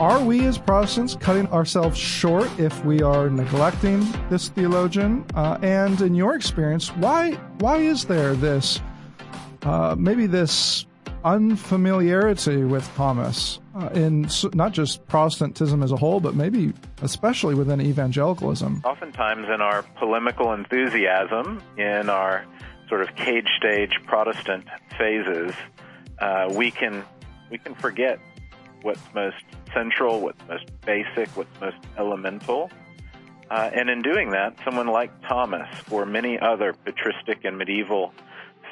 are we as Protestants cutting ourselves short if we are neglecting this theologian? Uh, and in your experience, why why is there this uh, maybe this unfamiliarity with Thomas uh, in not just Protestantism as a whole, but maybe especially within evangelicalism? Oftentimes, in our polemical enthusiasm, in our sort of cage stage Protestant phases, uh, we can we can forget what's most central, what's most basic, what's most elemental. Uh, and in doing that, someone like Thomas or many other patristic and medieval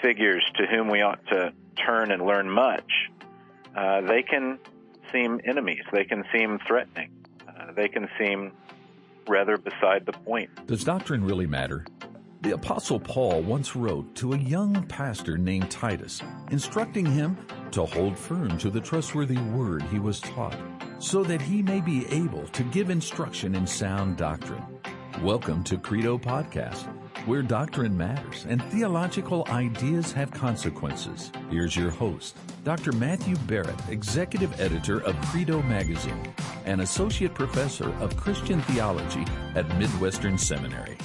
figures to whom we ought to turn and learn much, uh, they can seem enemies. They can seem threatening. Uh, they can seem rather beside the point. Does doctrine really matter? The Apostle Paul once wrote to a young pastor named Titus, instructing him to hold firm to the trustworthy word he was taught, so that he may be able to give instruction in sound doctrine. Welcome to Credo Podcast, where doctrine matters and theological ideas have consequences. Here's your host, Dr. Matthew Barrett, Executive Editor of Credo Magazine and Associate Professor of Christian Theology at Midwestern Seminary.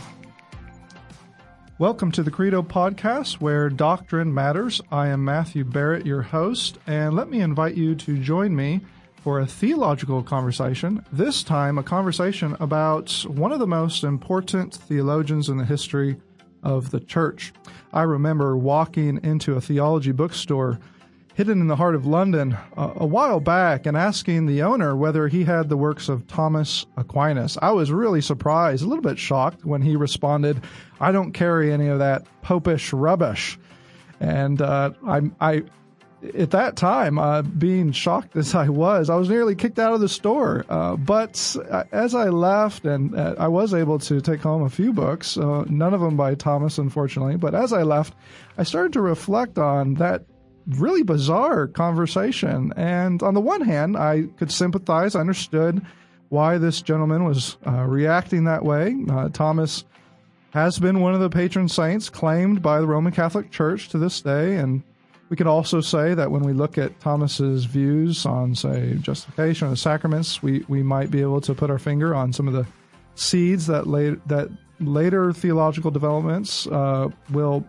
Welcome to the Credo Podcast, where doctrine matters. I am Matthew Barrett, your host, and let me invite you to join me for a theological conversation. This time, a conversation about one of the most important theologians in the history of the church. I remember walking into a theology bookstore hidden in the heart of London uh, a while back and asking the owner whether he had the works of Thomas Aquinas. I was really surprised, a little bit shocked when he responded, I don't carry any of that popish rubbish. And uh, I, I, at that time, uh, being shocked as I was, I was nearly kicked out of the store. Uh, but uh, as I left, and uh, I was able to take home a few books, none of them by Thomas, unfortunately. But as I left, I started to reflect on that really bizarre conversation. And on the one hand, I could sympathize, I understood why this gentleman was uh, reacting that way. Uh, Thomas has been one of the patron saints claimed by the Roman Catholic Church to this day. And we could also say that when we look at Thomas's views on, say, justification or the sacraments, we, we might be able to put our finger on some of the seeds that, late, that later theological developments uh, will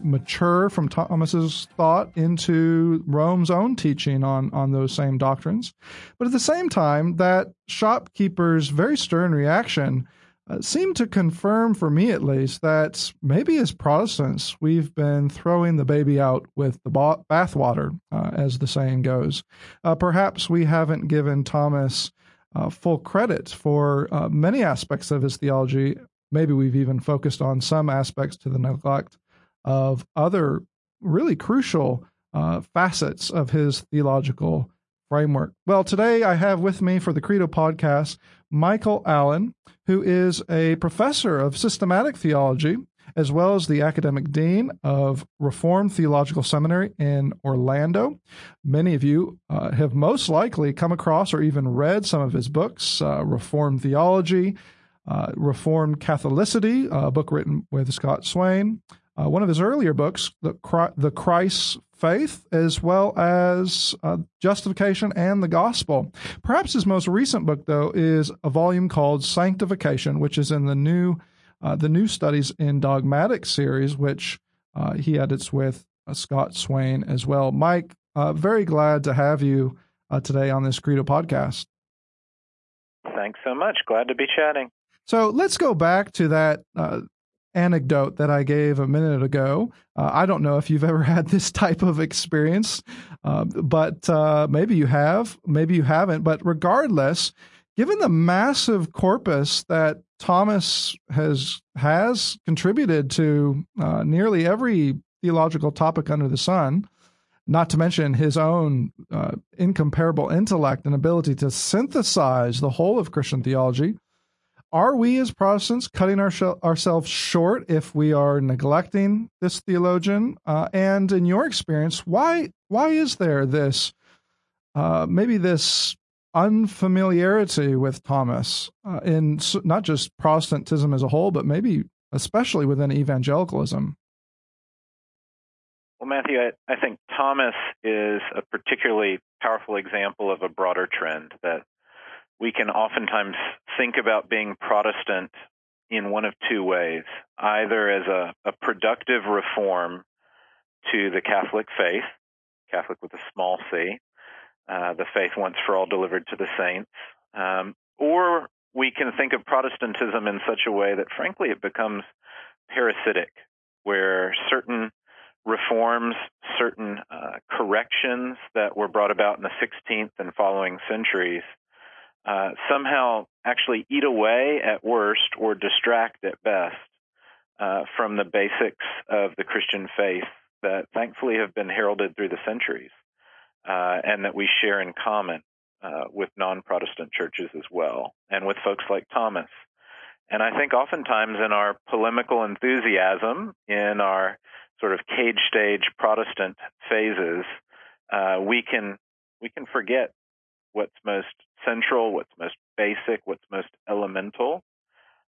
mature from Thomas's thought into Rome's own teaching on, on those same doctrines. But at the same time, that shopkeeper's very stern reaction uh, seemed to confirm, for me at least, that maybe as Protestants, we've been throwing the baby out with the bathwater, uh, as the saying goes. Uh, perhaps we haven't given Thomas uh, full credit for uh, many aspects of his theology. Maybe we've even focused on some aspects to the neglect of other really crucial uh, facets of his theological framework. Well, today I have with me for the Credo podcast Michael Allen, who is a professor of systematic theology as well as the academic dean of Reformed Theological Seminary in Orlando. Many of you uh, have most likely come across or even read some of his books, uh, Reformed Theology, uh, Reformed Catholicity, a book written with Scott Swain, uh, one of his earlier books, the, the Christ Faith, as well as uh, Justification and the Gospel. Perhaps his most recent book, though, is a volume called Sanctification, which is in the new uh, the new studies in dogmatic series, which uh, he edits with uh, Scott Swain as well. Mike, uh, very glad to have you today on this Credo podcast. Thanks so much. Glad to be chatting. So let's go back to that uh, anecdote that I gave a minute ago. Uh, I don't know if you've ever had this type of experience, uh, but uh, maybe you have, maybe you haven't. But regardless, given the massive corpus that Thomas has has contributed to uh, nearly every theological topic under the sun, not to mention his own uh, incomparable intellect and ability to synthesize the whole of Christian theology are we as Protestants cutting our sh- ourselves short if we are neglecting this theologian? Uh, and in your experience, why why is there this uh, maybe this unfamiliarity with Thomas uh, in not just Protestantism as a whole, but maybe especially within evangelicalism? Well, Matthew, I, I think Thomas is a particularly powerful example of a broader trend that we can oftentimes think about being Protestant in one of two ways either as a, a productive reform to the Catholic faith, Catholic with a small c, uh, the faith once for all delivered to the saints, um, or we can think of Protestantism in such a way that, frankly, it becomes parasitic, where certain reforms, certain uh, corrections that were brought about in the 16th and following centuries uh, somehow actually eat away at worst or distract at best uh, from the basics of the Christian faith that thankfully have been heralded through the centuries uh, and that we share in common uh, with non Protestant churches as well, and with folks like Thomas. And I think oftentimes in our polemical enthusiasm, in our sort of cage stage Protestant phases, uh, we can we can forget what's most central, what's most basic, what's most elemental.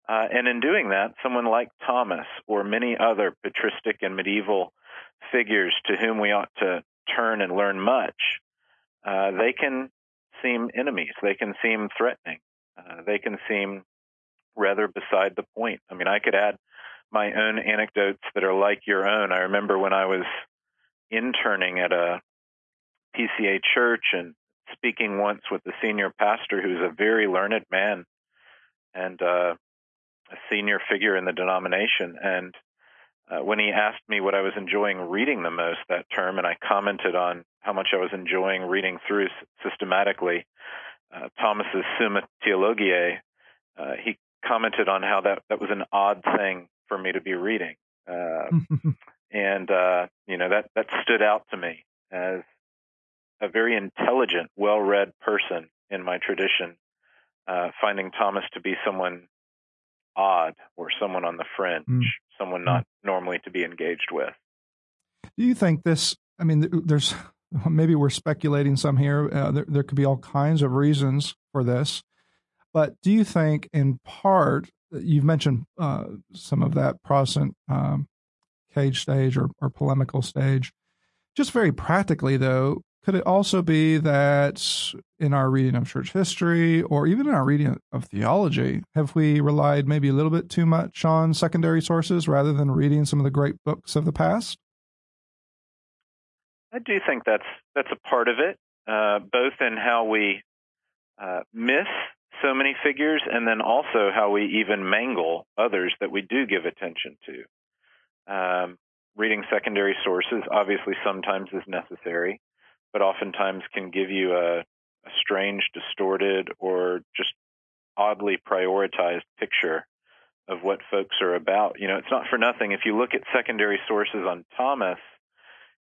Uh, and in doing that, someone like Thomas or many other patristic and medieval figures to whom we ought to turn and learn much, uh, they can seem enemies. They can seem threatening. Uh, they can seem rather beside the point. I mean, I could add my own anecdotes that are like your own. I remember when I was interning at a PCA church and speaking once with the senior pastor, who's a very learned man and uh, a senior figure in the denomination. And uh, when he asked me what I was enjoying reading the most that term, and I commented on how much I was enjoying reading through systematically uh, Thomas's Summa Theologiae, uh, he commented on how that that was an odd thing for me to be reading, uh, and uh, you know that that stood out to me as a very intelligent, well-read person in my tradition, uh, finding Thomas to be someone odd or someone on the fringe, mm. someone not mm. normally to be engaged with. Do you think this? I mean, there's maybe we're speculating some here. Uh, there, there could be all kinds of reasons for this, but do you think, in part, you've mentioned uh, some of that Protestant um, cage stage or, or polemical stage. Just very practically, though, could it also be that in our reading of church history or even in our reading of theology, have we relied maybe a little bit too much on secondary sources rather than reading some of the great books of the past? I do think that's that's a part of it, uh, both in how we uh, miss so many figures, and then also how we even mangle others that we do give attention to. Um, reading secondary sources obviously sometimes is necessary but oftentimes can give you a, a strange, distorted, or just oddly prioritized picture of what folks are about. You know, it's not for nothing. If you look at secondary sources on Thomas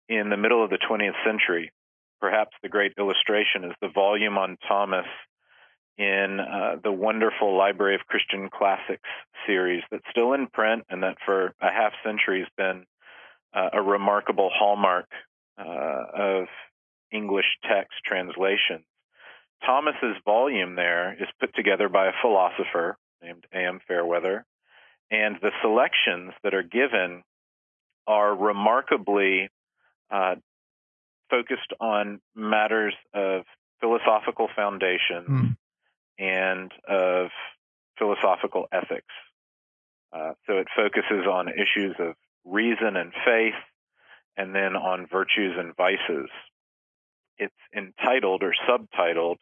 in the middle of the 20th century, perhaps the great illustration is the volume on Thomas in uh, the wonderful Library of Christian Classics series that's still in print and that for a half century has been uh, a remarkable hallmark uh, of English text translations. Thomas's volume there is put together by a philosopher named A.M. Fairweather, and the selections that are given are remarkably uh, focused on matters of philosophical foundation mm. and of philosophical ethics. Uh, so it focuses on issues of reason and faith, and then on virtues and vices it's entitled or subtitled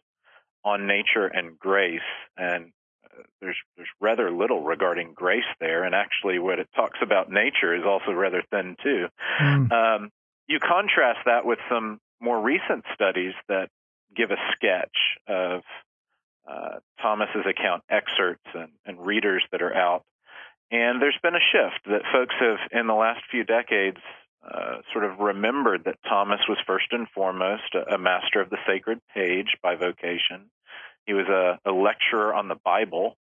on nature and grace and uh, there's there's rather little regarding grace there and actually what it talks about nature is also rather thin too mm. um, you contrast that with some more recent studies that give a sketch of uh, Thomas's account excerpts and, and readers that are out and there's been a shift that folks have in the last few decades uh, sort of remembered that Thomas was first and foremost a, a, master of the sacred page by vocation. He was a, a lecturer on the Bible,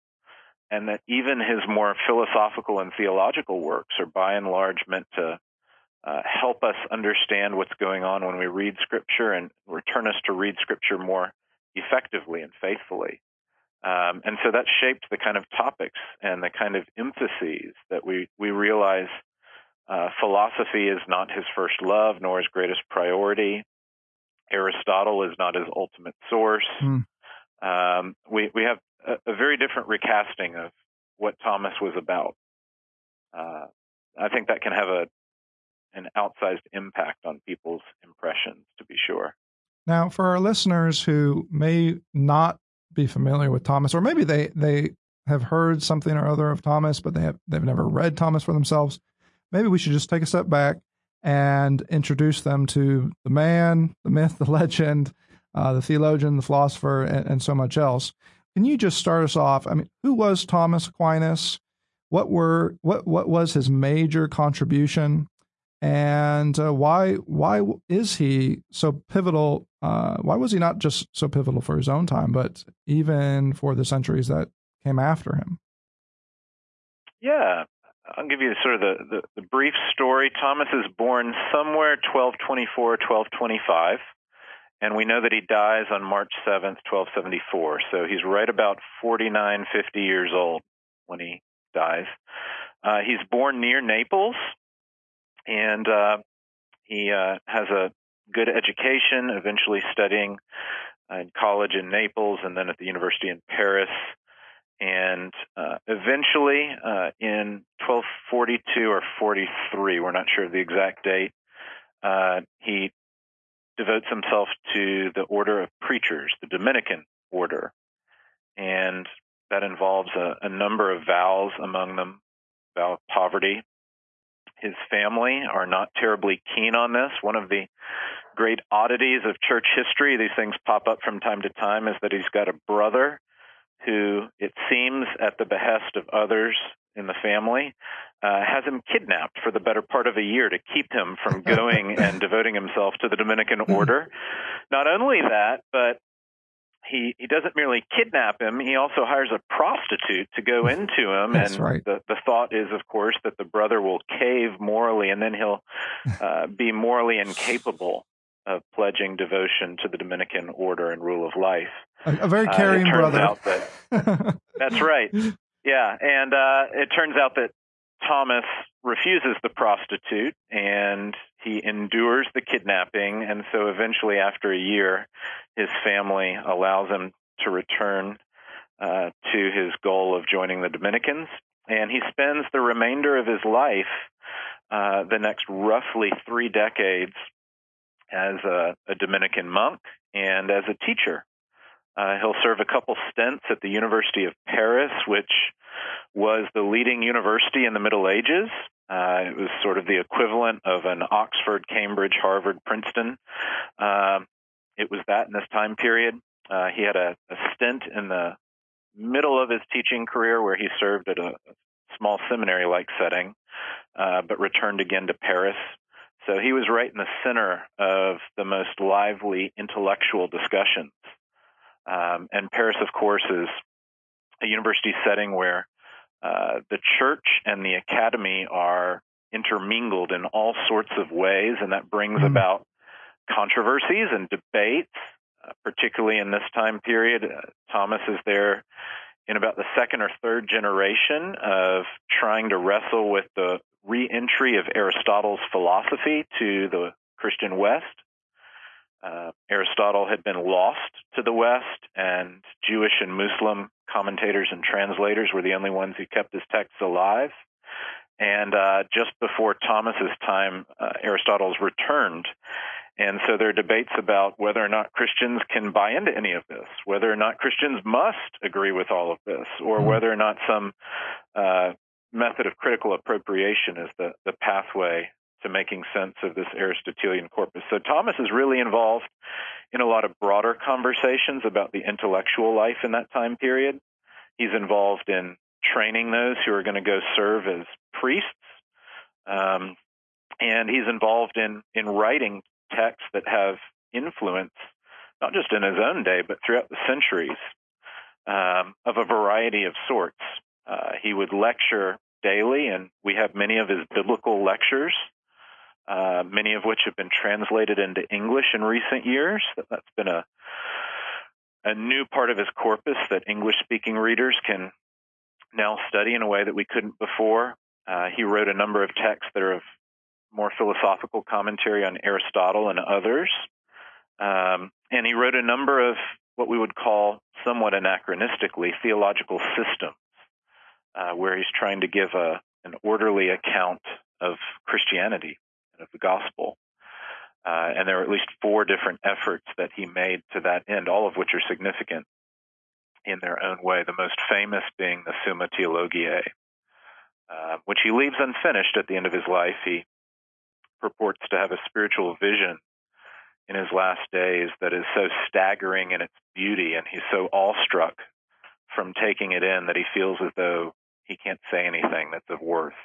and that even his more philosophical and theological works are by and large meant to uh, help us understand what's going on when we read Scripture and return us to read Scripture more effectively and faithfully. Um, and so that shaped the kind of topics and the kind of emphases that we, we realize uh, philosophy is not his first love nor his greatest priority. Aristotle is not his ultimate source. Mm. um, we we have a, a, very different recasting of what Thomas was about. Uh, I think that can have a an outsized impact on people's impressions, to be sure. Now, for our listeners who may not be familiar with Thomas, or maybe they they have heard something or other of Thomas, but they have they've never read Thomas for themselves, maybe we should just take a step back and introduce them to the man, the myth, the legend, uh, the theologian, the philosopher, and, and, so much else. Can you just start us off? I mean, who was Thomas Aquinas? What were what what was his major contribution, and uh, why why is he so pivotal? Uh, why was he not just so pivotal for his own time, but even for the centuries that came after him? Yeah, I'll give you sort of the, the, the, brief story. Thomas is born somewhere 1224, 1225, and we know that he dies on March 7th, 1274. So he's right about 49, 50 years old when he dies. Uh, he's born near Naples, and uh, he uh, has a good education, eventually studying in college in Naples and then at the university in Paris and uh, eventually uh, in 1242 or 43, we're not sure of the exact date, uh, he devotes himself to the order of preachers, the Dominican order, and that involves a, a number of vows, among them vow of poverty. His family are not terribly keen on this. One of the great oddities of church history, these things pop up from time to time, is that he's got a brother who, it seems, at the behest of others in the family, uh, has him kidnapped for the better part of a year to keep him from going and devoting himself to the Dominican hmm. order. Not only that, but he he doesn't merely kidnap him; he also hires a prostitute to go into him. That's and right. the the thought is, of course, that the brother will cave morally, and then he'll uh, be morally incapable of pledging devotion to the Dominican order and rule of life. A, a very uh, caring uh, brother. That, that's right. Yeah, and uh, it turns out that Thomas refuses the prostitute and he endures the kidnapping. And so eventually, after a year, his family allows him to return uh, to his goal of joining the Dominicans. And he spends the remainder of his life, uh, the next roughly three decades, as a, a Dominican monk and as a teacher. Uh, he'll serve a couple stints at the University of Paris, which was the leading university in the Middle Ages. Uh, it was sort of the equivalent of an Oxford, Cambridge, Harvard, Princeton. Uh, it was that in this time period. Uh, he had a, a, stint in the middle of his teaching career where he served at a, small seminary like setting, uh, but returned again to Paris so he was right in the center of the most lively intellectual discussions. Um, and Paris, of course, is a university setting where uh, the church and the academy are intermingled in all sorts of ways, and that brings mm. about controversies and debates, uh, particularly in this time period. Uh, Thomas is there in about the second or third generation of trying to wrestle with the re-entry of Aristotle's philosophy to the Christian West. Uh, Aristotle had been lost to the West, and Jewish and Muslim commentators and translators were the only ones who kept his texts alive. And uh, just before Thomas's time, uh, Aristotle's returned. And so there are debates about whether or not Christians can buy into any of this, whether or not Christians must agree with all of this, or hmm. whether or not some uh, method of critical appropriation is the, the pathway to making sense of this Aristotelian corpus. So Thomas is really involved in a lot of broader conversations about the intellectual life in that time period. He's involved in training those who are going to go serve as priests. Um, and he's involved in, in writing texts that have influence, not just in his own day, but throughout the centuries um, of a variety of sorts. Uh, he would lecture daily, and we have many of his biblical lectures, uh, many of which have been translated into English in recent years. That's been a a new part of his corpus that English speaking readers can now study in a way that we couldn't before. Uh, he wrote a number of texts that are of more philosophical commentary on Aristotle and others. Um, and he wrote a number of what we would call somewhat anachronistically theological systems, uh, where he's trying to give a, an orderly account of Christianity and of the gospel. Uh, and there are at least four different efforts that he made to that end, all of which are significant in their own way. The most famous being the Summa Theologiae, uh, which he leaves unfinished at the end of his life. He purports to have a spiritual vision in his last days that is so staggering in its beauty, and he's so awestruck from taking it in that he feels as though he can't say anything that's of worth.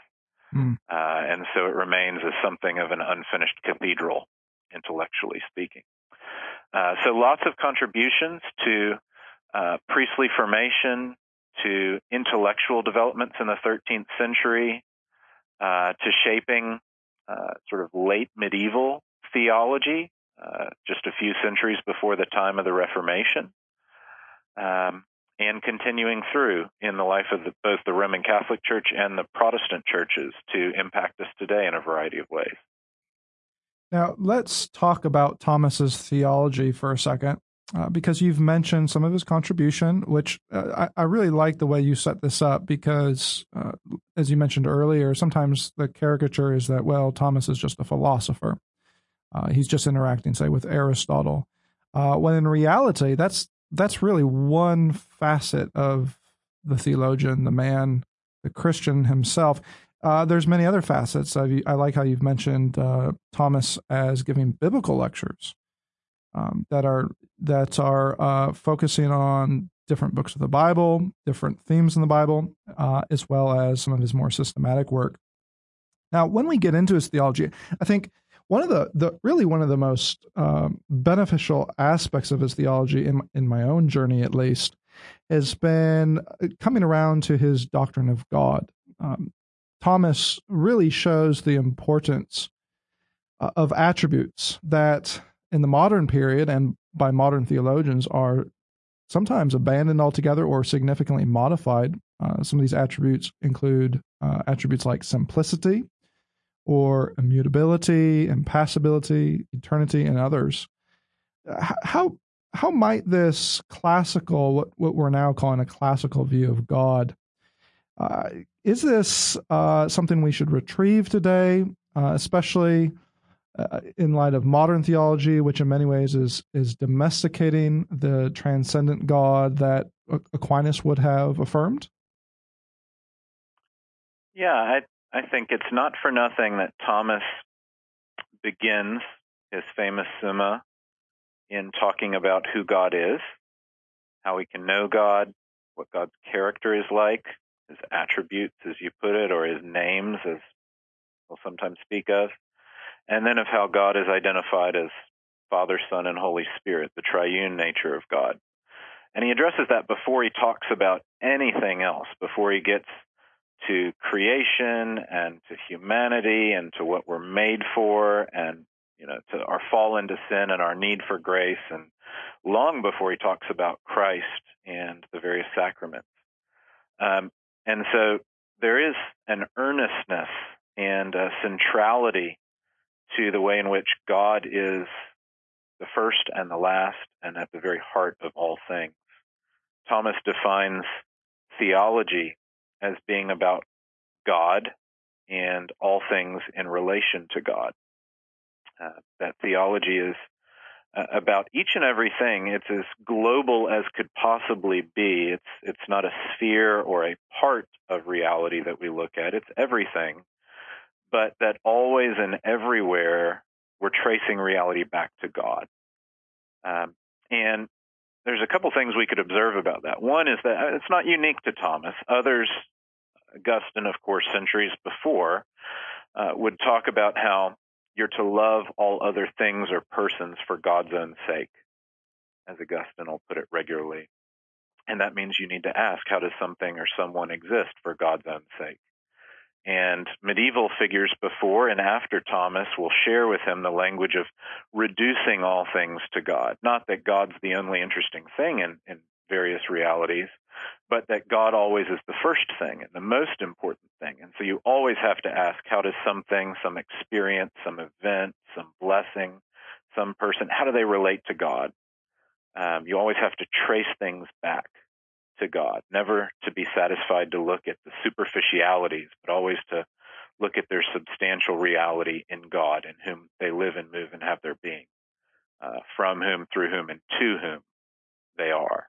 Mm. Uh, and so it remains as something of an unfinished cathedral, intellectually speaking. Uh, so lots of contributions to uh, priestly formation, to intellectual developments in the 13th century, uh, to shaping uh, sort of late medieval theology, uh, just a few centuries before the time of the Reformation, um, and continuing through in the life of the, both the Roman Catholic Church and the Protestant churches to impact us today in a variety of ways. Now, let's talk about Thomas's theology for a second. Uh, because you've mentioned some of his contribution, which uh, I, I, really like the way you set this up because, uh, as you mentioned earlier, sometimes the caricature is that, well, Thomas is just a philosopher. Uh, he's just interacting, say, with Aristotle. Uh, when in reality, that's that's really one facet of the theologian, the man, the Christian himself. Uh, there's many other facets. I, I, like how you've mentioned Thomas as giving biblical lectures um, that are that are uh, focusing on different books of the Bible, different themes in the Bible, uh, as well as some of his more systematic work. Now, when we get into his theology, I think one of the, the really one of the most um, beneficial aspects of his theology, in in my own journey at least, has been coming around to his doctrine of God. Um, Thomas really shows the importance uh, of attributes that in the modern period and by modern theologians are sometimes abandoned altogether or significantly modified. Uh, some of these attributes include uh, attributes like simplicity or immutability, impassibility, eternity, and others. How how might this classical, what, what we're now calling a classical view of God, uh, is this uh, something we should retrieve today, uh, especially uh, in light of modern theology, which in many ways is is domesticating the transcendent God that Aquinas would have affirmed? Yeah, I I think it's not for nothing that Thomas begins his famous Summa in talking about who God is, how we can know God, what God's character is like, his attributes, as you put it, or his names, as we'll sometimes speak of and then of how God is identified as Father, Son, and Holy Spirit, the triune nature of God. And he addresses that before he talks about anything else, before he gets to creation and to humanity and to what we're made for and you know to our fall into sin and our need for grace and long before he talks about Christ and the various sacraments. Um, and so there is an earnestness and a centrality to the way in which God is the first and the last and at the very heart of all things. Thomas defines theology as being about God and all things in relation to God. Uh, that theology is uh, about each and everything. It's as global as could possibly be. It's it's not a sphere or a part of reality that we look at. It's everything but that always and everywhere we're tracing reality back to God. Um, and there's a couple things we could observe about that. One is that it's not unique to Thomas. Others, Augustine, of course, centuries before, uh, would talk about how you're to love all other things or persons for God's own sake, as Augustine will put it regularly. And that means you need to ask, how does something or someone exist for God's own sake? And medieval figures before and after Thomas will share with him the language of reducing all things to God. Not that God's the only interesting thing in, in various realities, but that God always is the first thing and the most important thing. And so you always have to ask how does something, some experience, some event, some blessing, some person, how do they relate to God? Um, you always have to trace things back to God, never to be satisfied to look at the superficialities, but always to look at their substantial reality in God, in whom they live and move and have their being, uh, from whom, through whom, and to whom they are.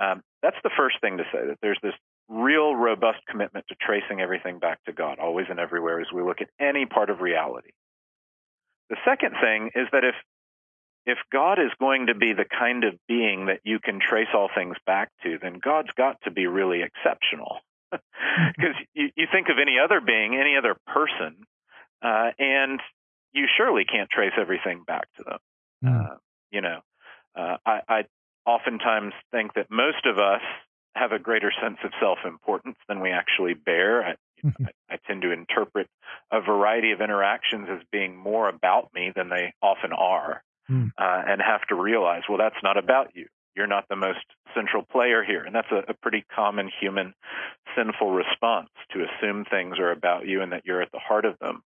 Um, that's the first thing to say, that there's this real robust commitment to tracing everything back to God, always and everywhere, as we look at any part of reality. The second thing is that if if God is going to be the kind of being that you can trace all things back to, then God's got to be really exceptional. Because you, you think of any other being, any other person, uh, and you surely can't trace everything back to them. Mm. Uh, you know, uh, I, I oftentimes think that most of us have a greater sense of self-importance than we actually bear. I, mm-hmm. I, I tend to interpret a variety of interactions as being more about me than they often are, mm. uh, and have to realize, well, that's not about you. You're not the most central player here, and that's a, a pretty common human sinful response to assume things are about you and that you're at the heart of them.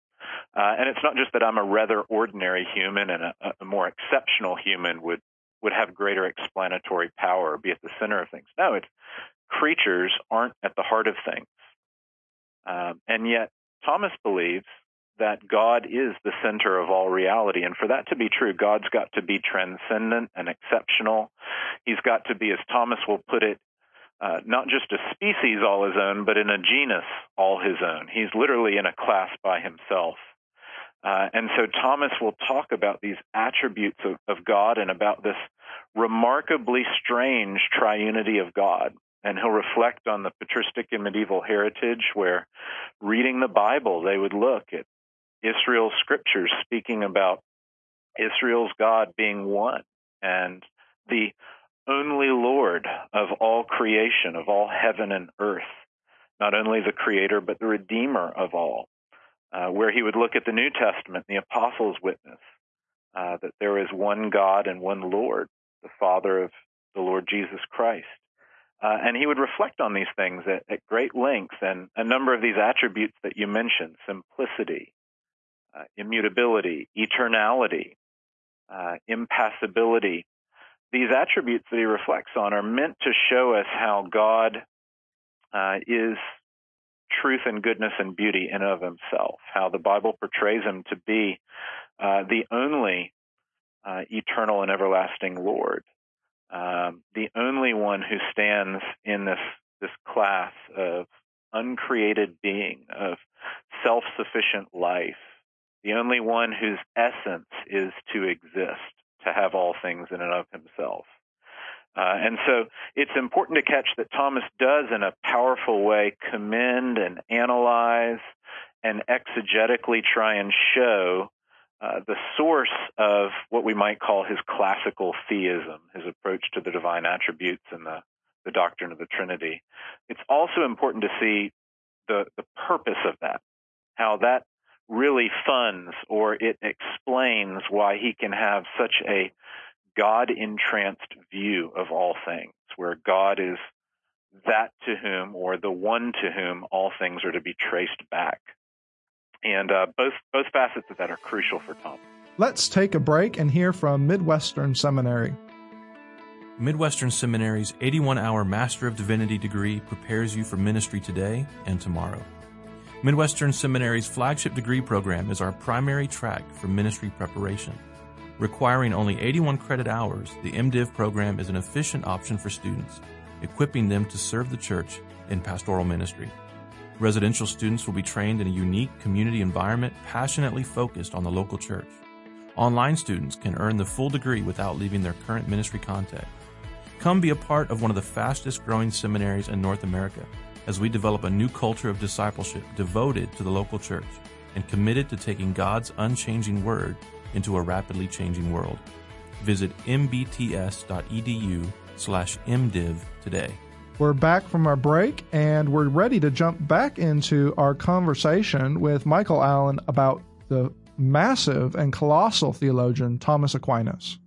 Uh, and it's not just that I'm a rather ordinary human and a, a more exceptional human would would have greater explanatory power, be at the center of things. No, it's creatures aren't at the heart of things. Um, and yet, Thomas believes that God is the center of all reality. And for that to be true, God's got to be transcendent and exceptional. He's got to be, as Thomas will put it, uh, not just a species all his own, but in a genus all his own. He's literally in a class by himself. Uh, and so Thomas will talk about these attributes of, of God and about this remarkably strange triunity of God. And he'll reflect on the patristic and medieval heritage where reading the Bible, they would look at Israel's scriptures speaking about Israel's God being one and the only Lord of all creation, of all heaven and earth, not only the creator, but the redeemer of all. Uh, where he would look at the New Testament, the apostles' witness, uh, that there is one God and one Lord, the Father of the Lord Jesus Christ. Uh, and he would reflect on these things at, at, great length and a number of these attributes that you mentioned simplicity, uh, immutability, eternality, uh, impassibility. These attributes that he reflects on are meant to show us how God uh, is truth and goodness and beauty in and of himself, how the Bible portrays him to be uh, the only uh, eternal and everlasting Lord, um, the only one who stands in this this class of uncreated being, of self-sufficient life, the only one whose essence is to exist, to have all things in and of himself. Uh, and so it's important to catch that Thomas does, in a powerful way, commend and analyze and exegetically try and show uh, the source of what we might call his classical theism, his approach to the divine attributes and the, the doctrine of the Trinity. It's also important to see the, the purpose of that, how that really funds or it explains why he can have such a God entranced view of all things, where God is that to whom or the one to whom all things are to be traced back. And uh, both both facets of that are crucial for Tom. Let's take a break and hear from Midwestern Seminary. Midwestern Seminary's 81 hour Master of Divinity degree prepares you for ministry today and tomorrow. Midwestern Seminary's flagship degree program is our primary track for ministry preparation. Requiring only 81 credit hours, the MDiv program is an efficient option for students, equipping them to serve the church in pastoral ministry. Residential students will be trained in a unique community environment passionately focused on the local church. Online students can earn the full degree without leaving their current ministry context. Come be a part of one of the fastest growing seminaries in North America as we develop a new culture of discipleship devoted to the local church and committed to taking God's unchanging word into a rapidly changing world. Visit mbts.edu slash mdiv today. We're back from our break and we're ready to jump back into our conversation with Michael Allen about the massive and colossal theologian Thomas Aquinas.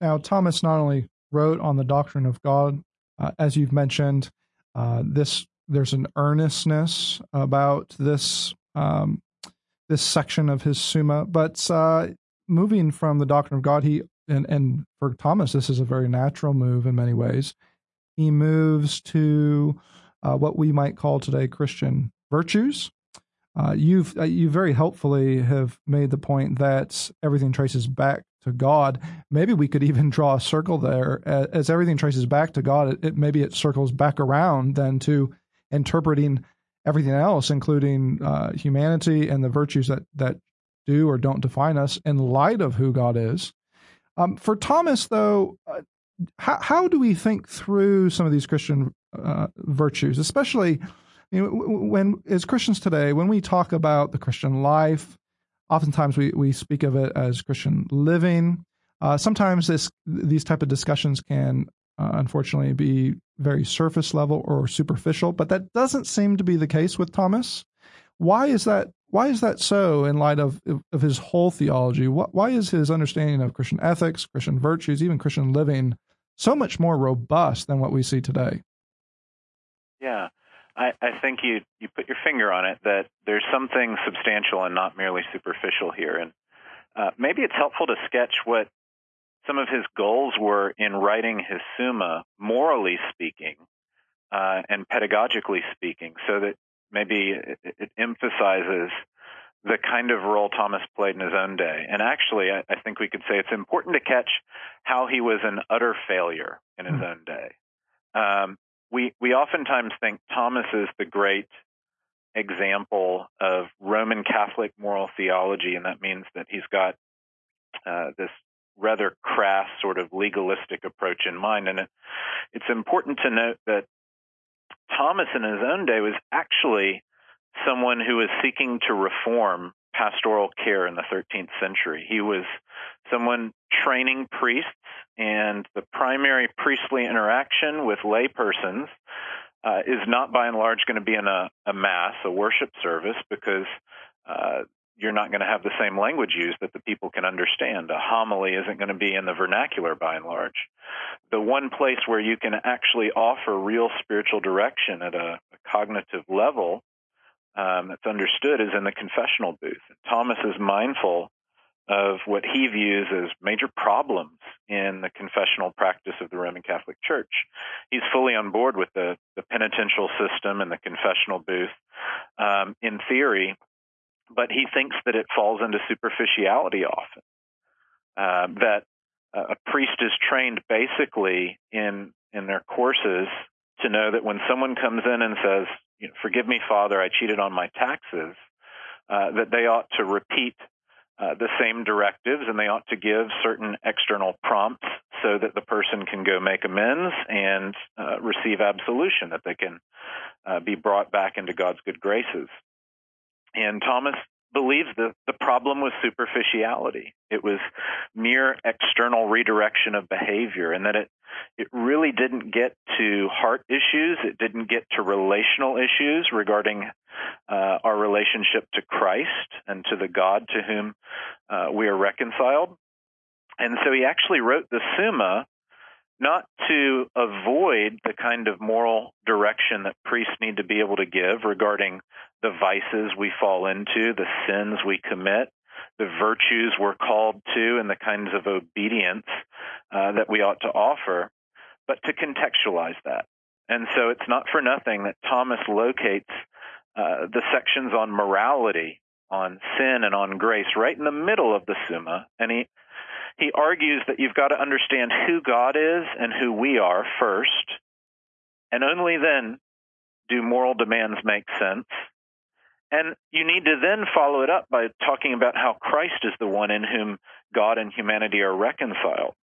Now, Thomas not only wrote on the doctrine of God, uh, as you've mentioned, uh, this there's an earnestness about this um, this section of his Summa. But uh, moving from the doctrine of God, he and and for Thomas, this is a very natural move in many ways. He moves to uh, what we might call today Christian virtues. Uh, you've uh, you very helpfully have made the point that everything traces back to God. Maybe we could even draw a circle there as, everything traces back to God. It, it, maybe it circles back around then to interpreting everything else, including uh, humanity and the virtues that that do or don't define us in light of who God is. Um, for Thomas, though, uh, how, how do we think through some of these Christian uh, virtues, especially you know, when as Christians today, when we talk about the Christian life, oftentimes we, we speak of it as Christian living. Uh, sometimes this these type of discussions can uh, unfortunately be very surface level or superficial, but that doesn't seem to be the case with Thomas. Why is that? Why is that so in light of of his whole theology? Why is his understanding of Christian ethics, Christian virtues, even Christian living so much more robust than what we see today? Yeah. I, I think you you put your finger on it that there's something substantial and not merely superficial here, and uh, maybe it's helpful to sketch what some of his goals were in writing his Summa, morally speaking, uh, and pedagogically speaking, so that maybe it, it, emphasizes the kind of role Thomas played in his own day. And actually, I, I think we could say it's important to catch how he was an utter failure in his mm-hmm. own day. Um, we we oftentimes think Thomas is the great example of Roman Catholic moral theology, and that means that he's got uh, this rather crass sort of legalistic approach in mind. And it's important to note that Thomas in his own day was actually someone who was seeking to reform pastoral care in the 13th century. He was someone training priests, and the primary priestly interaction with laypersons uh, is not by and large going to be in a, a mass, a worship service, because uh, you're not going to have the same language used that the people can understand. A homily isn't going to be in the vernacular by and large. The one place where you can actually offer real spiritual direction at a, a cognitive level um, that's understood is in the confessional booth. Thomas is mindful of what he views as major problems in the confessional practice of the Roman Catholic Church. He's fully on board with the, the penitential system and the confessional booth um, in theory, but he thinks that it falls into superficiality often. Uh, that a priest is trained basically in in their courses to know that when someone comes in and says, you know, "Forgive me, Father, I cheated on my taxes," uh, that they ought to repeat uh, the same directives and they ought to give certain external prompts so that the person can go make amends and uh, receive absolution, that they can uh, be brought back into God's good graces. And Thomas believes that the problem was superficiality. It was mere external redirection of behavior, and that it it really didn't get to heart issues. It didn't get to relational issues regarding uh, our relationship to Christ and to the God to whom uh, we are reconciled. And so he actually wrote the Summa not to avoid the kind of moral direction that priests need to be able to give regarding the vices we fall into, the sins we commit, the virtues we're called to, and the kinds of obedience uh, that we ought to offer, but to contextualize that. And so it's not for nothing that Thomas locates uh, the sections on morality, on sin, and on grace right in the middle of the Summa, and he he argues that you've got to understand who God is and who we are first, and only then do moral demands make sense. And you need to then follow it up by talking about how Christ is the one in whom God and humanity are reconciled,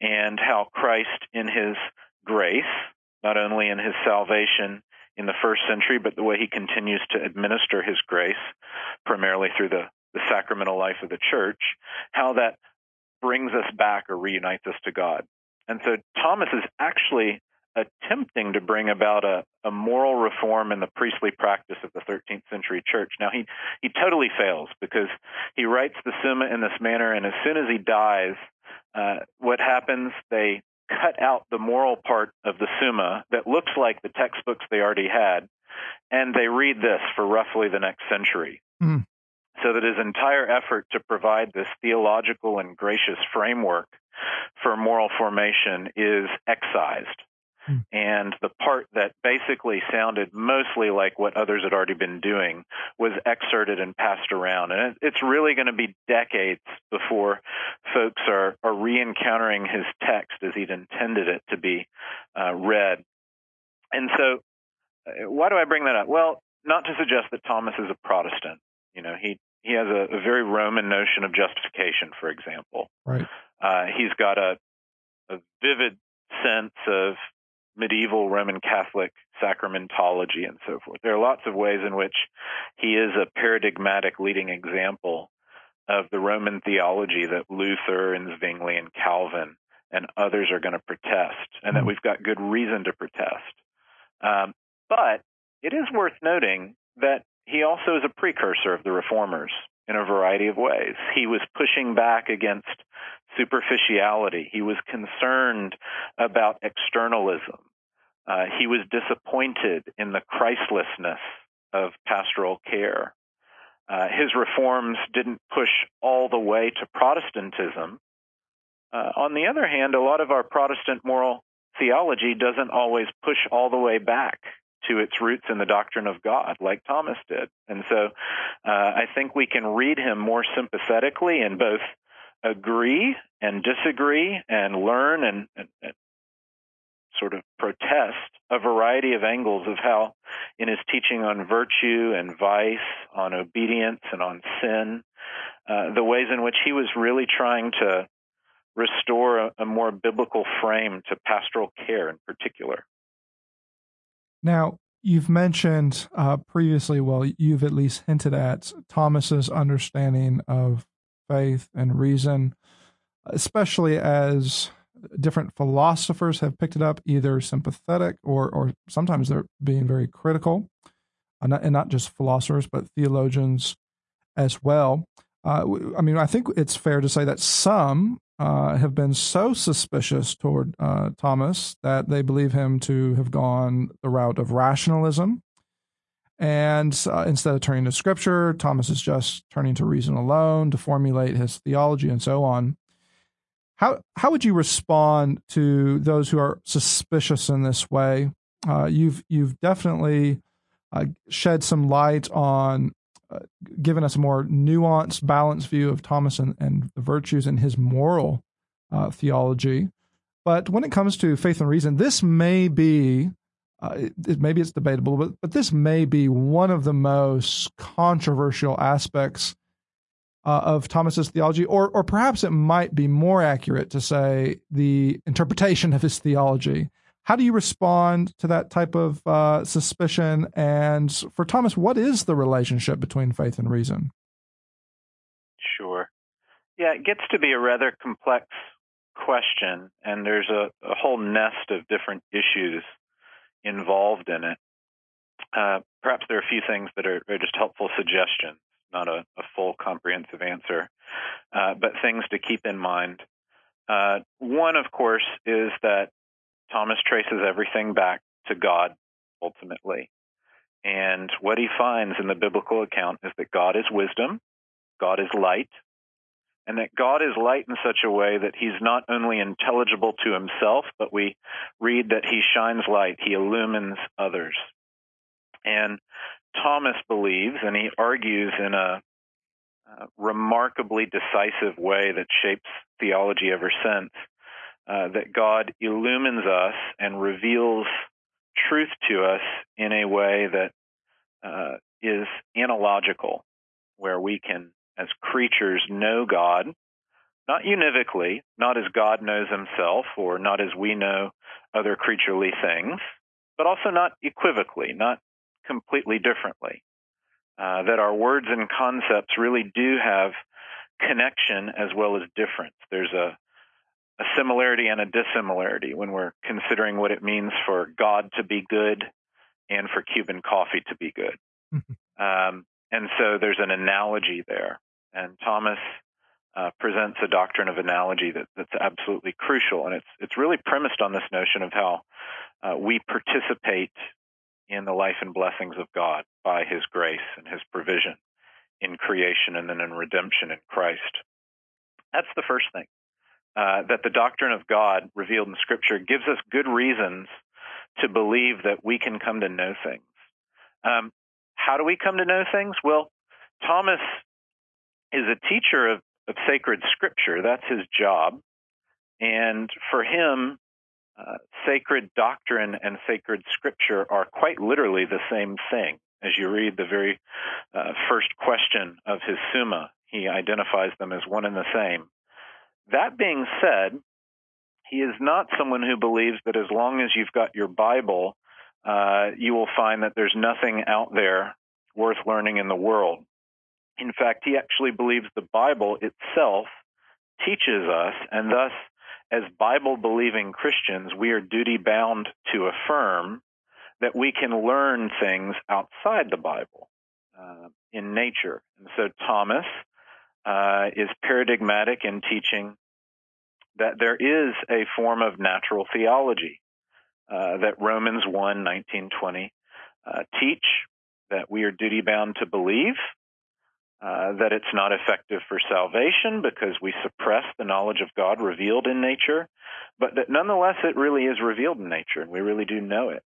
and how Christ, in his grace, not only in his salvation in the first century, but the way he continues to administer his grace, primarily through the, the sacramental life of the church, how that brings us back or reunites us to God. And so Thomas is actually attempting to bring about a, a moral reform in the priestly practice of the 13th century church. Now, he, he totally fails because he writes the Summa in this manner, and as soon as he dies, uh, what happens? They cut out the moral part of the Summa that looks like the textbooks they already had, and they read this for roughly the next century. Mm. So that his entire effort to provide this theological and gracious framework for moral formation is excised. Hmm. And the part that basically sounded mostly like what others had already been doing was excerpted and passed around. And it's really going to be decades before folks are, are re encountering his text as he'd intended it to be uh, read. And so, uh, why do I bring that up? Well, not to suggest that Thomas is a Protestant. You know, he he has a, a very Roman notion of justification, for example. Right. Uh, he's got a, a vivid sense of medieval Roman Catholic sacramentology and so forth. There are lots of ways in which he is a paradigmatic leading example of the Roman theology that Luther and Zwingli and Calvin and others are going to protest, and that hmm. we've got good reason to protest. Um, but it is worth noting that he also is a precursor of the reformers in a variety of ways. He was pushing back against superficiality. He was concerned about externalism. Uh, he was disappointed in the Christlessness of pastoral care. Uh, his reforms didn't push all the way to Protestantism. Uh, on the other hand, a lot of our Protestant moral theology doesn't always push all the way back to its roots in the doctrine of God, like Thomas did. And so uh, I think we can read him more sympathetically and both agree and disagree and learn and, and, and sort of protest a variety of angles of how, in his teaching on virtue and vice, on obedience and on sin, uh, the ways in which he was really trying to restore a, a more biblical frame to pastoral care in particular. Now, you've mentioned uh, previously, well, you've at least hinted at Thomas's understanding of faith and reason, especially as different philosophers have picked it up, either sympathetic or, or sometimes they're being very critical, uh, and not just philosophers, but theologians as well. Uh, I mean, I think it's fair to say that some uh, have been so suspicious toward uh, Thomas that they believe him to have gone the route of rationalism. And uh, instead of turning to scripture, Thomas is just turning to reason alone to formulate his theology and so on. How, how would you respond to those who are suspicious in this way? Uh, you've, you've definitely uh, shed some light on uh, given us a more nuanced, balanced view of Thomas and, and the virtues in his moral uh, theology. But when it comes to faith and reason, this may be, uh, it, it, maybe it's debatable, but, but this may be one of the most controversial aspects uh, of Thomas's theology, or, or perhaps it might be more accurate to say the interpretation of his theology. How do you respond to that type of uh, suspicion? And for Thomas, what is the relationship between faith and reason? Sure. Yeah, it gets to be a rather complex question, and there's a, a whole nest of different issues involved in it. Uh, perhaps there are a few things that are, are just helpful suggestions, not a, a full comprehensive answer, uh, but things to keep in mind. Uh, one, of course, is that Thomas traces everything back to God ultimately. And what he finds in the biblical account is that God is wisdom, God is light, and that God is light in such a way that he's not only intelligible to himself, but we read that he shines light, he illumines others. And Thomas believes, and he argues in a, a remarkably decisive way that shapes theology ever since, uh, that God illumines us and reveals truth to us in a way that uh, is analogical, where we can, as creatures, know God, not univocally, not as God knows himself, or not as we know other creaturely things, but also not equivocally, not completely differently. Uh, that our words and concepts really do have connection as well as difference. There's a a similarity and a dissimilarity when we're considering what it means for God to be good and for Cuban coffee to be good. um, and so there's an analogy there. And Thomas uh, presents a doctrine of analogy that, that's absolutely crucial. And it's, it's really premised on this notion of how uh, we participate in the life and blessings of God by his grace and his provision in creation and then in redemption in Christ. That's the first thing. Uh, that the doctrine of God revealed in Scripture gives us good reasons to believe that we can come to know things. Um, how do we come to know things? Well, Thomas is a teacher of, of sacred Scripture. That's his job. And for him, uh, sacred doctrine and sacred Scripture are quite literally the same thing. As you read the very uh, first question of his Summa, he identifies them as one and the same. That being said, he is not someone who believes that as long as you've got your Bible, uh, you will find that there's nothing out there worth learning in the world. In fact, he actually believes the Bible itself teaches us, and thus, as Bible believing Christians, we are duty bound to affirm that we can learn things outside the Bible uh, in nature. And so Thomas uh, is paradigmatic in teaching that there is a form of natural theology uh, that Romans 1, 19, 20 uh, teach that we are duty bound to believe, uh, that it's not effective for salvation because we suppress the knowledge of God revealed in nature, but that nonetheless it really is revealed in nature and we really do know it.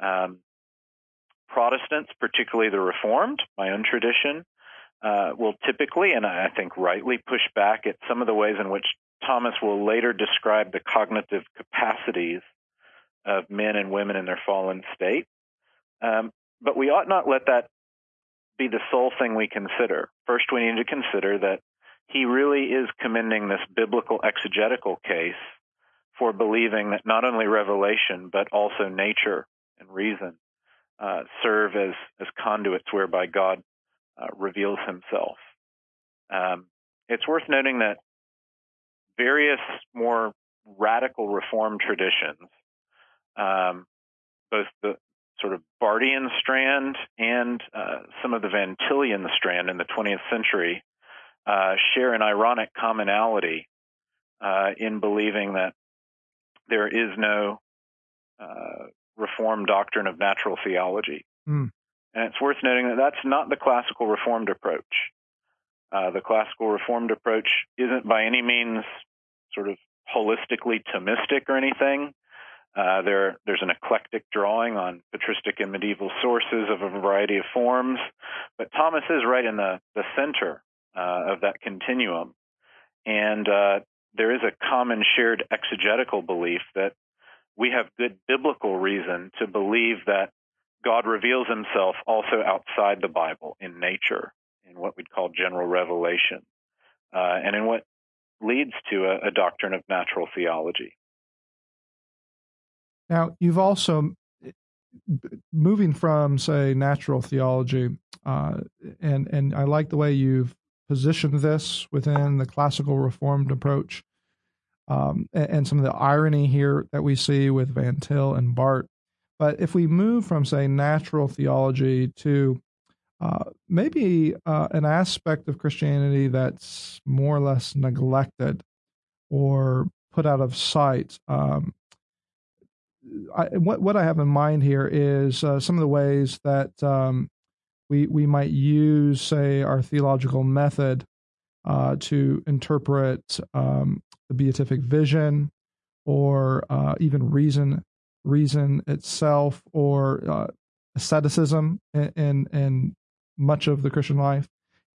Um, Protestants, particularly the Reformed, my own tradition, uh, will typically, and I think rightly, push back at some of the ways in which Thomas will later describe the cognitive capacities of men and women in their fallen state. Um, but we ought not let that be the sole thing we consider. First, we need to consider that he really is commending this biblical exegetical case for believing that not only revelation, but also nature and reason uh, serve as, as conduits whereby God uh, reveals himself. Um, it's worth noting that various more radical reform traditions, um, both the sort of Barthian strand and uh, some of the Van Tillian strand in the 20th century, uh, share an ironic commonality uh, in believing that there is no uh, reformed doctrine of natural theology. Mm. And it's worth noting that that's not the classical reformed approach. Uh, the classical reformed approach isn't by any means sort of holistically Thomistic or anything. Uh, there, there's an eclectic drawing on patristic and medieval sources of a variety of forms, but Thomas is right in the, the center uh, of that continuum. And uh, there is a common shared exegetical belief that we have good biblical reason to believe that God reveals himself also outside the Bible in nature, in what we'd call general revelation, uh, and in what leads to a, a, doctrine of natural theology. Now, you've also, moving from, say, natural theology, uh, and, and I like the way you've positioned this within the classical Reformed approach. Um, and, and, some of the irony here that we see with Van Til and Barth but if we move from, say, natural theology to uh, maybe uh, an aspect of Christianity that's more or less neglected or put out of sight, um, I, what what I have in mind here is uh, some of the ways that um, we we might use, say, our theological method uh, to interpret um, the beatific vision or uh, even reason reason itself or uh, asceticism in, in, much of the Christian life.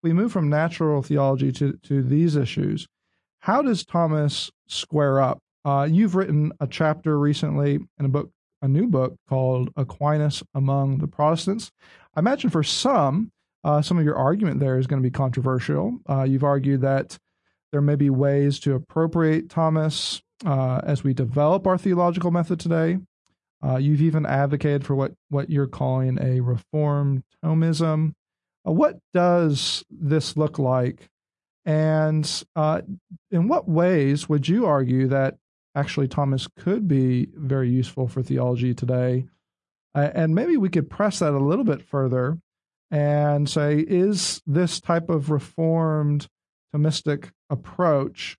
We move from natural theology to, to these issues. How does Thomas square up? Uh, you've written a chapter recently in a book, a new book called Aquinas Among the Protestants. I imagine for some, uh, some of your argument there is going to be controversial. Uh, you've argued that there may be ways to appropriate Thomas uh, as we develop our theological method today. Uh, you've even advocated for what, what you're calling a reformed Thomism. Uh, what does this look like? And uh, in what ways would you argue that actually Thomas could be very useful for theology today? and maybe we could press that a little bit further and say, is this type of reformed Thomistic approach,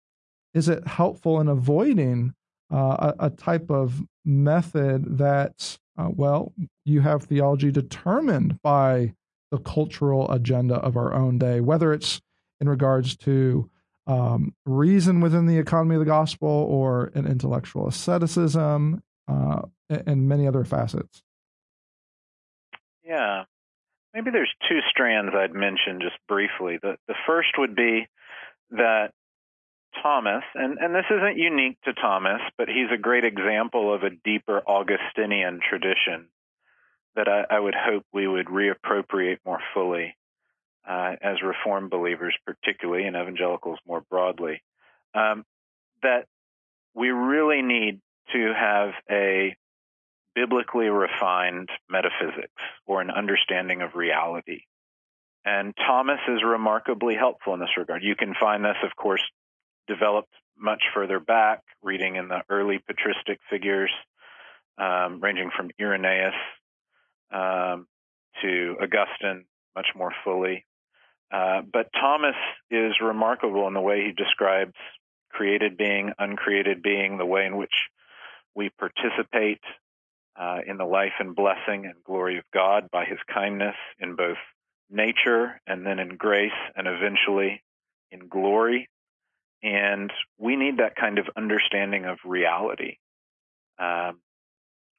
is it helpful in avoiding uh, a, a, type of method that, uh, well, you have theology determined by the cultural agenda of our own day, whether it's in regards to um, reason within the economy of the gospel or an intellectual asceticism uh, and many other facets. Yeah. Maybe there's two strands I'd mention just briefly. The, the first would be that Thomas, and, and this isn't unique to Thomas, but he's a great example of a deeper Augustinian tradition that I, I would hope we would reappropriate more fully uh, as Reformed believers, particularly, and evangelicals more broadly. Um, that we really need to have a biblically refined metaphysics or an understanding of reality. And Thomas is remarkably helpful in this regard. You can find this, of course, developed much further back, reading in the early patristic figures, um, ranging from Irenaeus um, to Augustine, much more fully. Uh, but Thomas is remarkable in the way he describes created being, uncreated being, the way in which we participate uh, in the life and blessing and glory of God by his kindness in both nature and then in grace and eventually in glory. And we need that kind of understanding of reality. Um,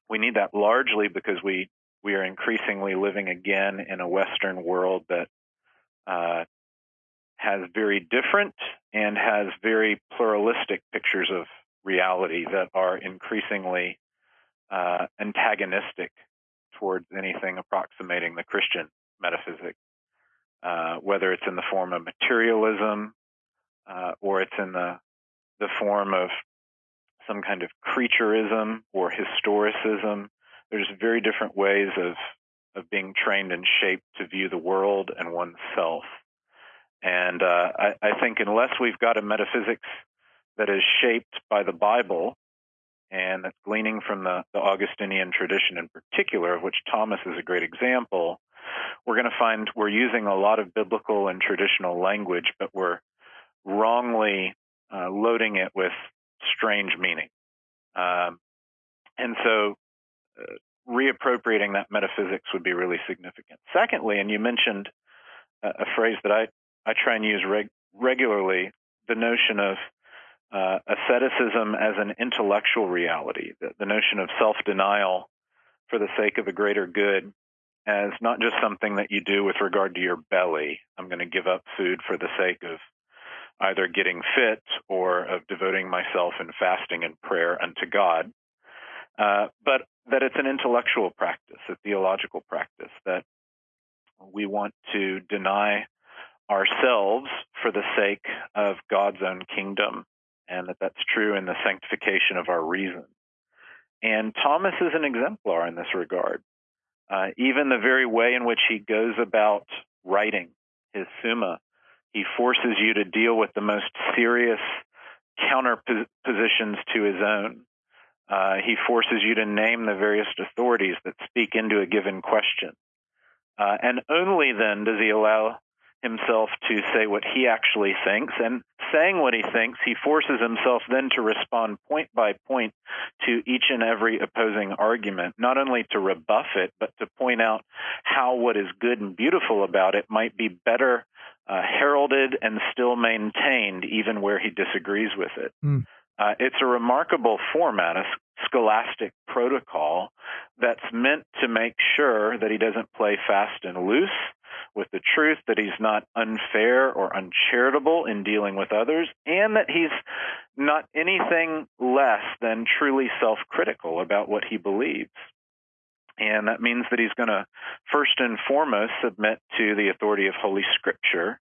we need that largely because we, we are increasingly living again in a Western world that uh, has very different and has very pluralistic pictures of reality that are increasingly uh, antagonistic towards anything approximating the Christian metaphysic, uh, whether it's in the form of materialism uh, or it's in the the form of some kind of creatureism or historicism. There's very different ways of of being trained and shaped to view the world and oneself. And uh, I, I think unless we've got a metaphysics that is shaped by the Bible and that's gleaning from the, the Augustinian tradition in particular, of which Thomas is a great example, we're going to find we're using a lot of biblical and traditional language, but we're wrongly uh, loading it with strange meaning. Um, and so uh, reappropriating that metaphysics would be really significant. Secondly, and you mentioned a, a phrase that I, I try and use reg- regularly, the notion of uh, asceticism as an intellectual reality, the, the notion of self denial for the sake of a greater good as not just something that you do with regard to your belly. I'm going to give up food for the sake of either getting fit or of devoting myself in fasting and prayer unto God. Uh, but that it's an intellectual practice, a theological practice, that we want to deny ourselves for the sake of God's own kingdom and that that's true in the sanctification of our reason. And Thomas is an exemplar in this regard. Uh, even the very way in which he goes about writing his Summa, he forces you to deal with the most serious counterpositions to his own. Uh, he forces you to name the various authorities that speak into a given question. Uh, and only then does he allow himself to say what he actually thinks. And saying what he thinks, he forces himself then to respond point by point to each and every opposing argument, not only to rebuff it, but to point out how what is good and beautiful about it might be better uh, heralded and still maintained, even where he disagrees with it. Mm. Uh, it's a remarkable format, a scholastic protocol that's meant to make sure that he doesn't play fast and loose with the truth, that he's not unfair or uncharitable in dealing with others, and that he's not anything less than truly self critical about what he believes. And that means that he's going to first and foremost submit to the authority of Holy Scripture,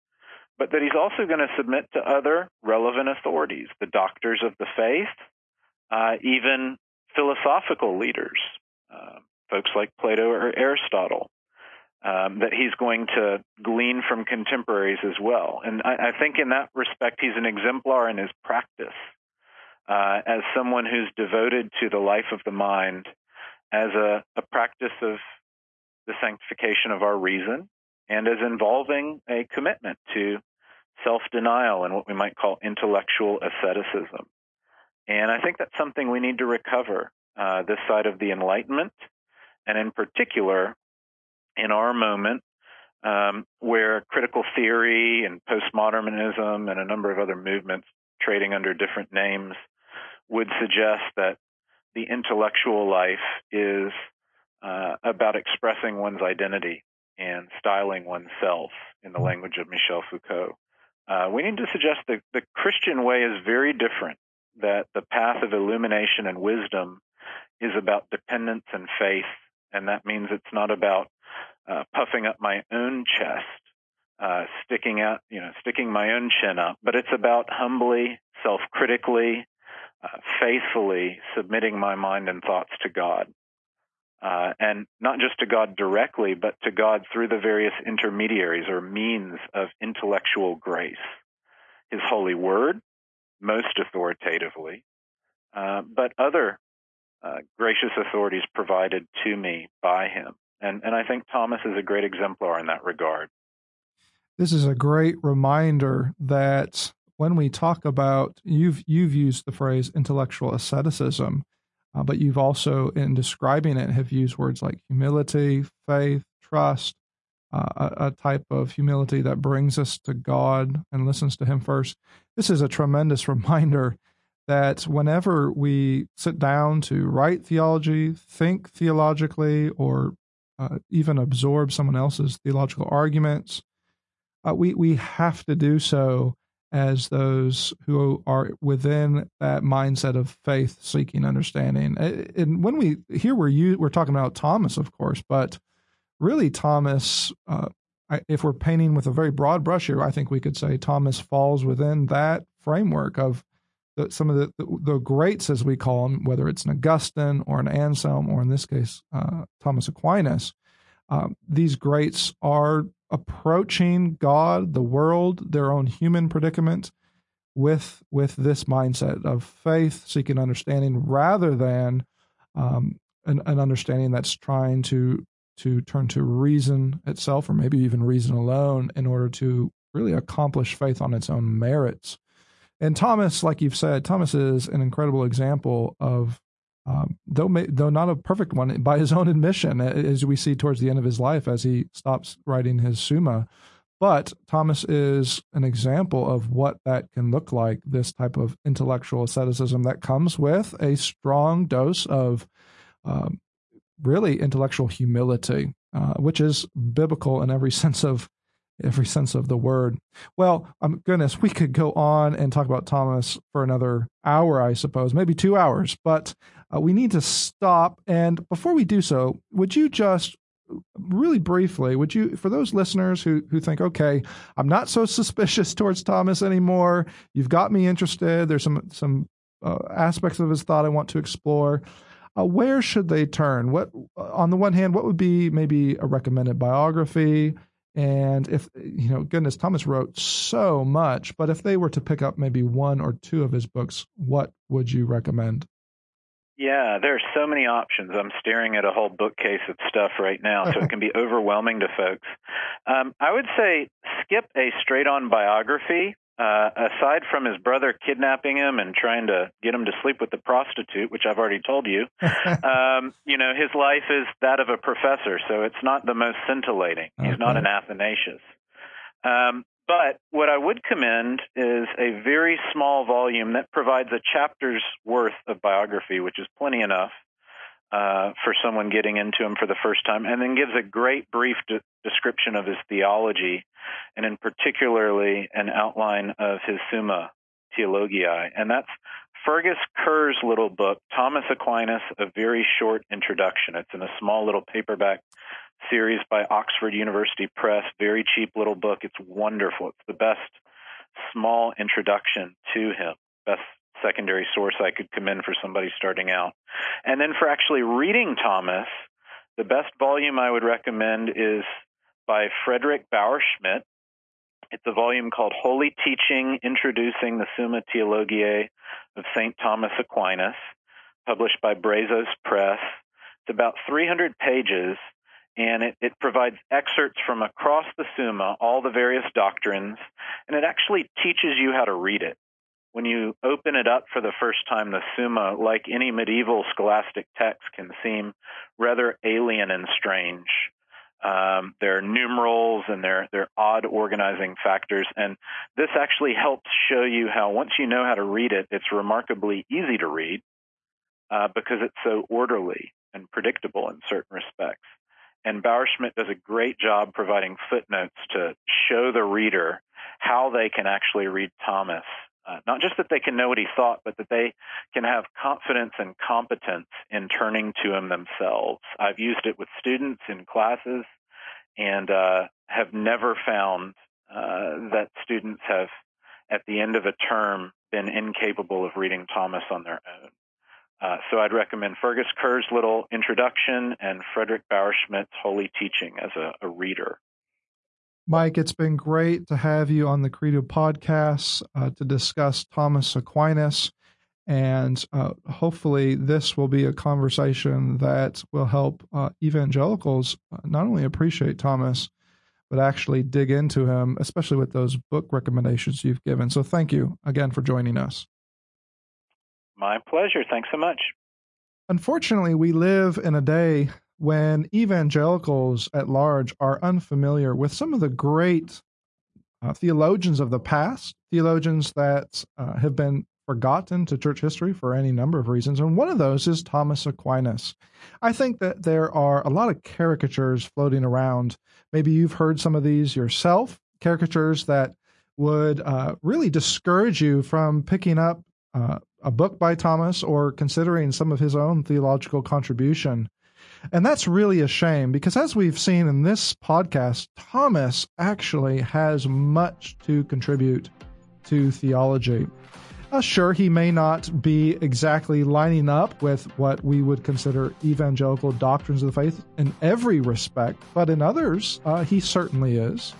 but that he's also going to submit to other relevant authorities, the doctors of the faith, uh, even philosophical leaders, uh, folks like Plato or Aristotle um, that he's going to glean from contemporaries as well. And I, I, think in that respect, he's an exemplar in his practice uh, as someone who's devoted to the life of the mind as a, a practice of the sanctification of our reason and as involving a commitment to self denial and what we might call intellectual asceticism. And I think that's something we need to recover uh, this side of the Enlightenment, and in particular, in our moment um, where critical theory and postmodernism and a number of other movements trading under different names would suggest that the intellectual life is uh, about expressing one's identity and styling oneself in the language of Michel Foucault. Uh, we need to suggest that the Christian way is very different, that the path of illumination and wisdom is about dependence and faith, and that means it's not about uh, puffing up my own chest, uh, sticking out, you know, sticking my own chin up, but it's about humbly, self-critically, uh, faithfully submitting my mind and thoughts to God. Uh, and not just to God directly, but to God through the various intermediaries or means of intellectual grace. His holy word, most authoritatively, uh, but other uh, gracious authorities provided to me by him. And, and I think Thomas is a great exemplar in that regard. This is a great reminder that when we talk about you've you've used the phrase intellectual asceticism uh, but you've also, in describing it, have used words like humility, faith, trust, uh, a, a, type of humility that brings us to God and listens to Him first. This is a tremendous reminder that whenever we sit down to write theology, think theologically, or uh, even absorb someone else's theological arguments, uh, we we have to do so as those who are within that mindset of faith seeking understanding. And when we here we're you we're talking about Thomas, of course, but really Thomas, uh, if we're painting with a very broad brush here, I think we could say Thomas falls within that framework of the, some of the, the, the greats, as we call them, whether it's an Augustine or an Anselm, or in this case uh, Thomas Aquinas. Um, these greats are approaching God, the world, their own human predicament with with this mindset of faith, seeking understanding, rather than um, an, an, understanding that's trying to to turn to reason itself, or maybe even reason alone, in order to really accomplish faith on its own merits. And Thomas, like you've said, Thomas is an incredible example of um, though may, though not a perfect one by his own admission, as we see towards the end of his life as he stops writing his Summa. But Thomas is an example of what that can look like. This type of intellectual asceticism that comes with a strong dose of um, really intellectual humility, uh, which is biblical in every sense of every sense of the word. Well, um, goodness, we could go on and talk about Thomas for another hour, I suppose, maybe two hours. But uh, we need to stop. And before we do so, would you just really briefly, would you, for those listeners who, who think, okay, I'm not so suspicious towards Thomas anymore. You've got me interested. There's some, some uh, aspects of his thought I want to explore. Uh, where should they turn? What, on the one hand, what would be maybe a recommended biography? And if, you know, goodness, Thomas wrote so much, but if they were to pick up maybe one or two of his books, what would you recommend? Yeah, there are so many options. I'm staring at a whole bookcase of stuff right now, so it can be overwhelming to folks. Um, I would say skip a straight on biography. Uh, aside from his brother kidnapping him and trying to get him to sleep with the prostitute, which I've already told you, um, you know, his life is that of a professor, so it's not the most scintillating. He's not an Athanasius. Um, but what I would commend is a very small volume that provides a chapter's worth of biography, which is plenty enough uh, for someone getting into him for the first time, and then gives a great brief de- description of his theology, and in particularly an outline of his Summa Theologiae, and that's Fergus Kerr's little book, Thomas Aquinas, a very short introduction. It's in a small little paperback series by Oxford University Press. Very cheap little book. It's wonderful. It's the best small introduction to him. Best secondary source I could commend for somebody starting out. And then for actually reading Thomas, the best volume I would recommend is by Frederick Bauerschmidt. It's a volume called Holy Teaching Introducing the Summa Theologiae of St. Thomas Aquinas, published by Brazos Press. It's about 300 pages, and it, it provides excerpts from across the Summa, all the various doctrines, and it actually teaches you how to read it. When you open it up for the first time, the Summa, like any medieval scholastic text, can seem rather alien and strange. Um, there are numerals and there, there are odd organizing factors. And this actually helps show you how once you know how to read it, it's remarkably easy to read uh, because it's so orderly and predictable in certain respects. And Bauerschmidt does a great job providing footnotes to show the reader how they can actually read Thomas. Uh, not just that they can know what he thought, but that they can have confidence and competence in turning to him themselves. I've used it with students in classes and uh, have never found uh, that students have, at the end of a term, been incapable of reading Thomas on their own. Uh, so I'd recommend Fergus Kerr's little introduction and Frederick Bauerschmidt's Holy Teaching as a, a reader. Mike, it's been great to have you on the Credo podcast uh, to discuss Thomas Aquinas. And uh, hopefully, this will be a conversation that will help uh, evangelicals uh, not only appreciate Thomas, but actually dig into him, especially with those book recommendations you've given. So, thank you again for joining us. My pleasure. Thanks so much. Unfortunately, we live in a day when evangelicals at large are unfamiliar with some of the great uh, theologians of the past, theologians that uh, have been forgotten to church history for any number of reasons. And one of those is Thomas Aquinas. I think that there are a lot of caricatures floating around. Maybe you've heard some of these yourself, caricatures that would uh, really discourage you from picking up uh, a book by Thomas or considering some of his own theological contribution. And that's really a shame because, as we've seen in this podcast, Thomas actually has much to contribute to theology. Uh, sure, he may not be exactly lining up with what we would consider evangelical doctrines of the faith in every respect, but in others, uh, he certainly is.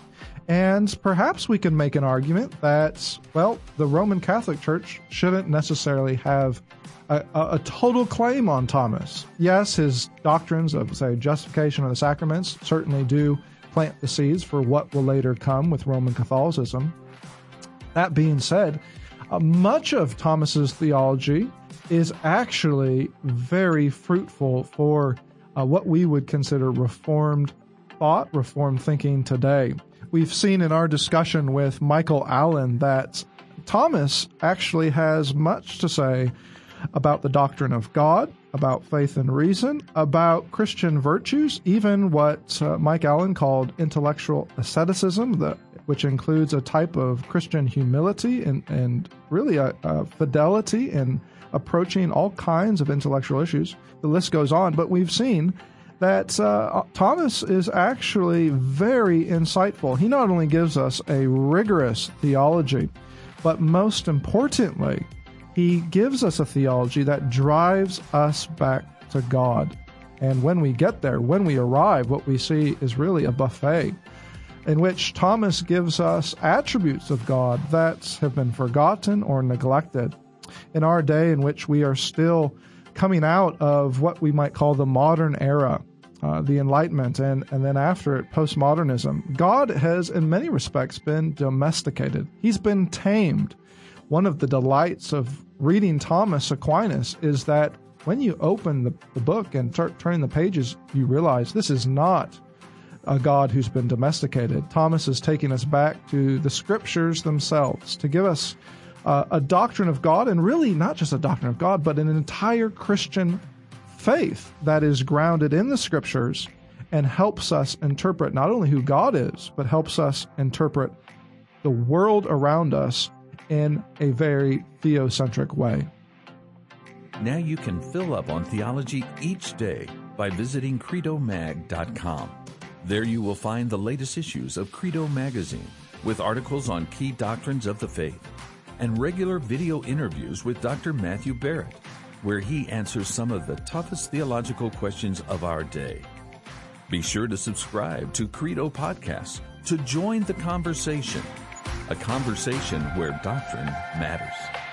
And perhaps we can make an argument that, well, the Roman Catholic Church shouldn't necessarily have a, a, total claim on Thomas. Yes, his doctrines of, say, justification of the sacraments certainly do plant the seeds for what will later come with Roman Catholicism. That being said, uh, much of Thomas's theology is actually very fruitful for uh, what we would consider Reformed thought, Reformed thinking today. We've seen in our discussion with Michael Allen that Thomas actually has much to say about the doctrine of God, about faith and reason, about Christian virtues, even what uh, Mike Allen called intellectual asceticism, the, which includes a type of Christian humility and, and really a, a fidelity in approaching all kinds of intellectual issues. The list goes on, but we've seen that uh, Thomas is actually very insightful. He not only gives us a rigorous theology, but most importantly, he gives us a theology that drives us back to God. And when we get there, when we arrive, what we see is really a buffet in which Thomas gives us attributes of God that have been forgotten or neglected. In our day, in which we are still coming out of what we might call the modern era, uh, the Enlightenment, and, and then after it, postmodernism, God has, in many respects, been domesticated. He's been tamed. One of the delights of reading Thomas Aquinas is that when you open the, the book and start turning the pages, you realize this is not a God who's been domesticated. Thomas is taking us back to the scriptures themselves to give us uh, a doctrine of God, and really not just a doctrine of God, but an entire Christian faith that is grounded in the scriptures and helps us interpret not only who God is, but helps us interpret the world around us in a very theocentric way. Now you can fill up on theology each day by visiting credomag.com. There you will find the latest issues of Credo magazine with articles on key doctrines of the faith and regular video interviews with Dr. Matthew Barrett, where he answers some of the toughest theological questions of our day. Be sure to subscribe to Credo Podcasts to join the conversation a conversation where doctrine matters.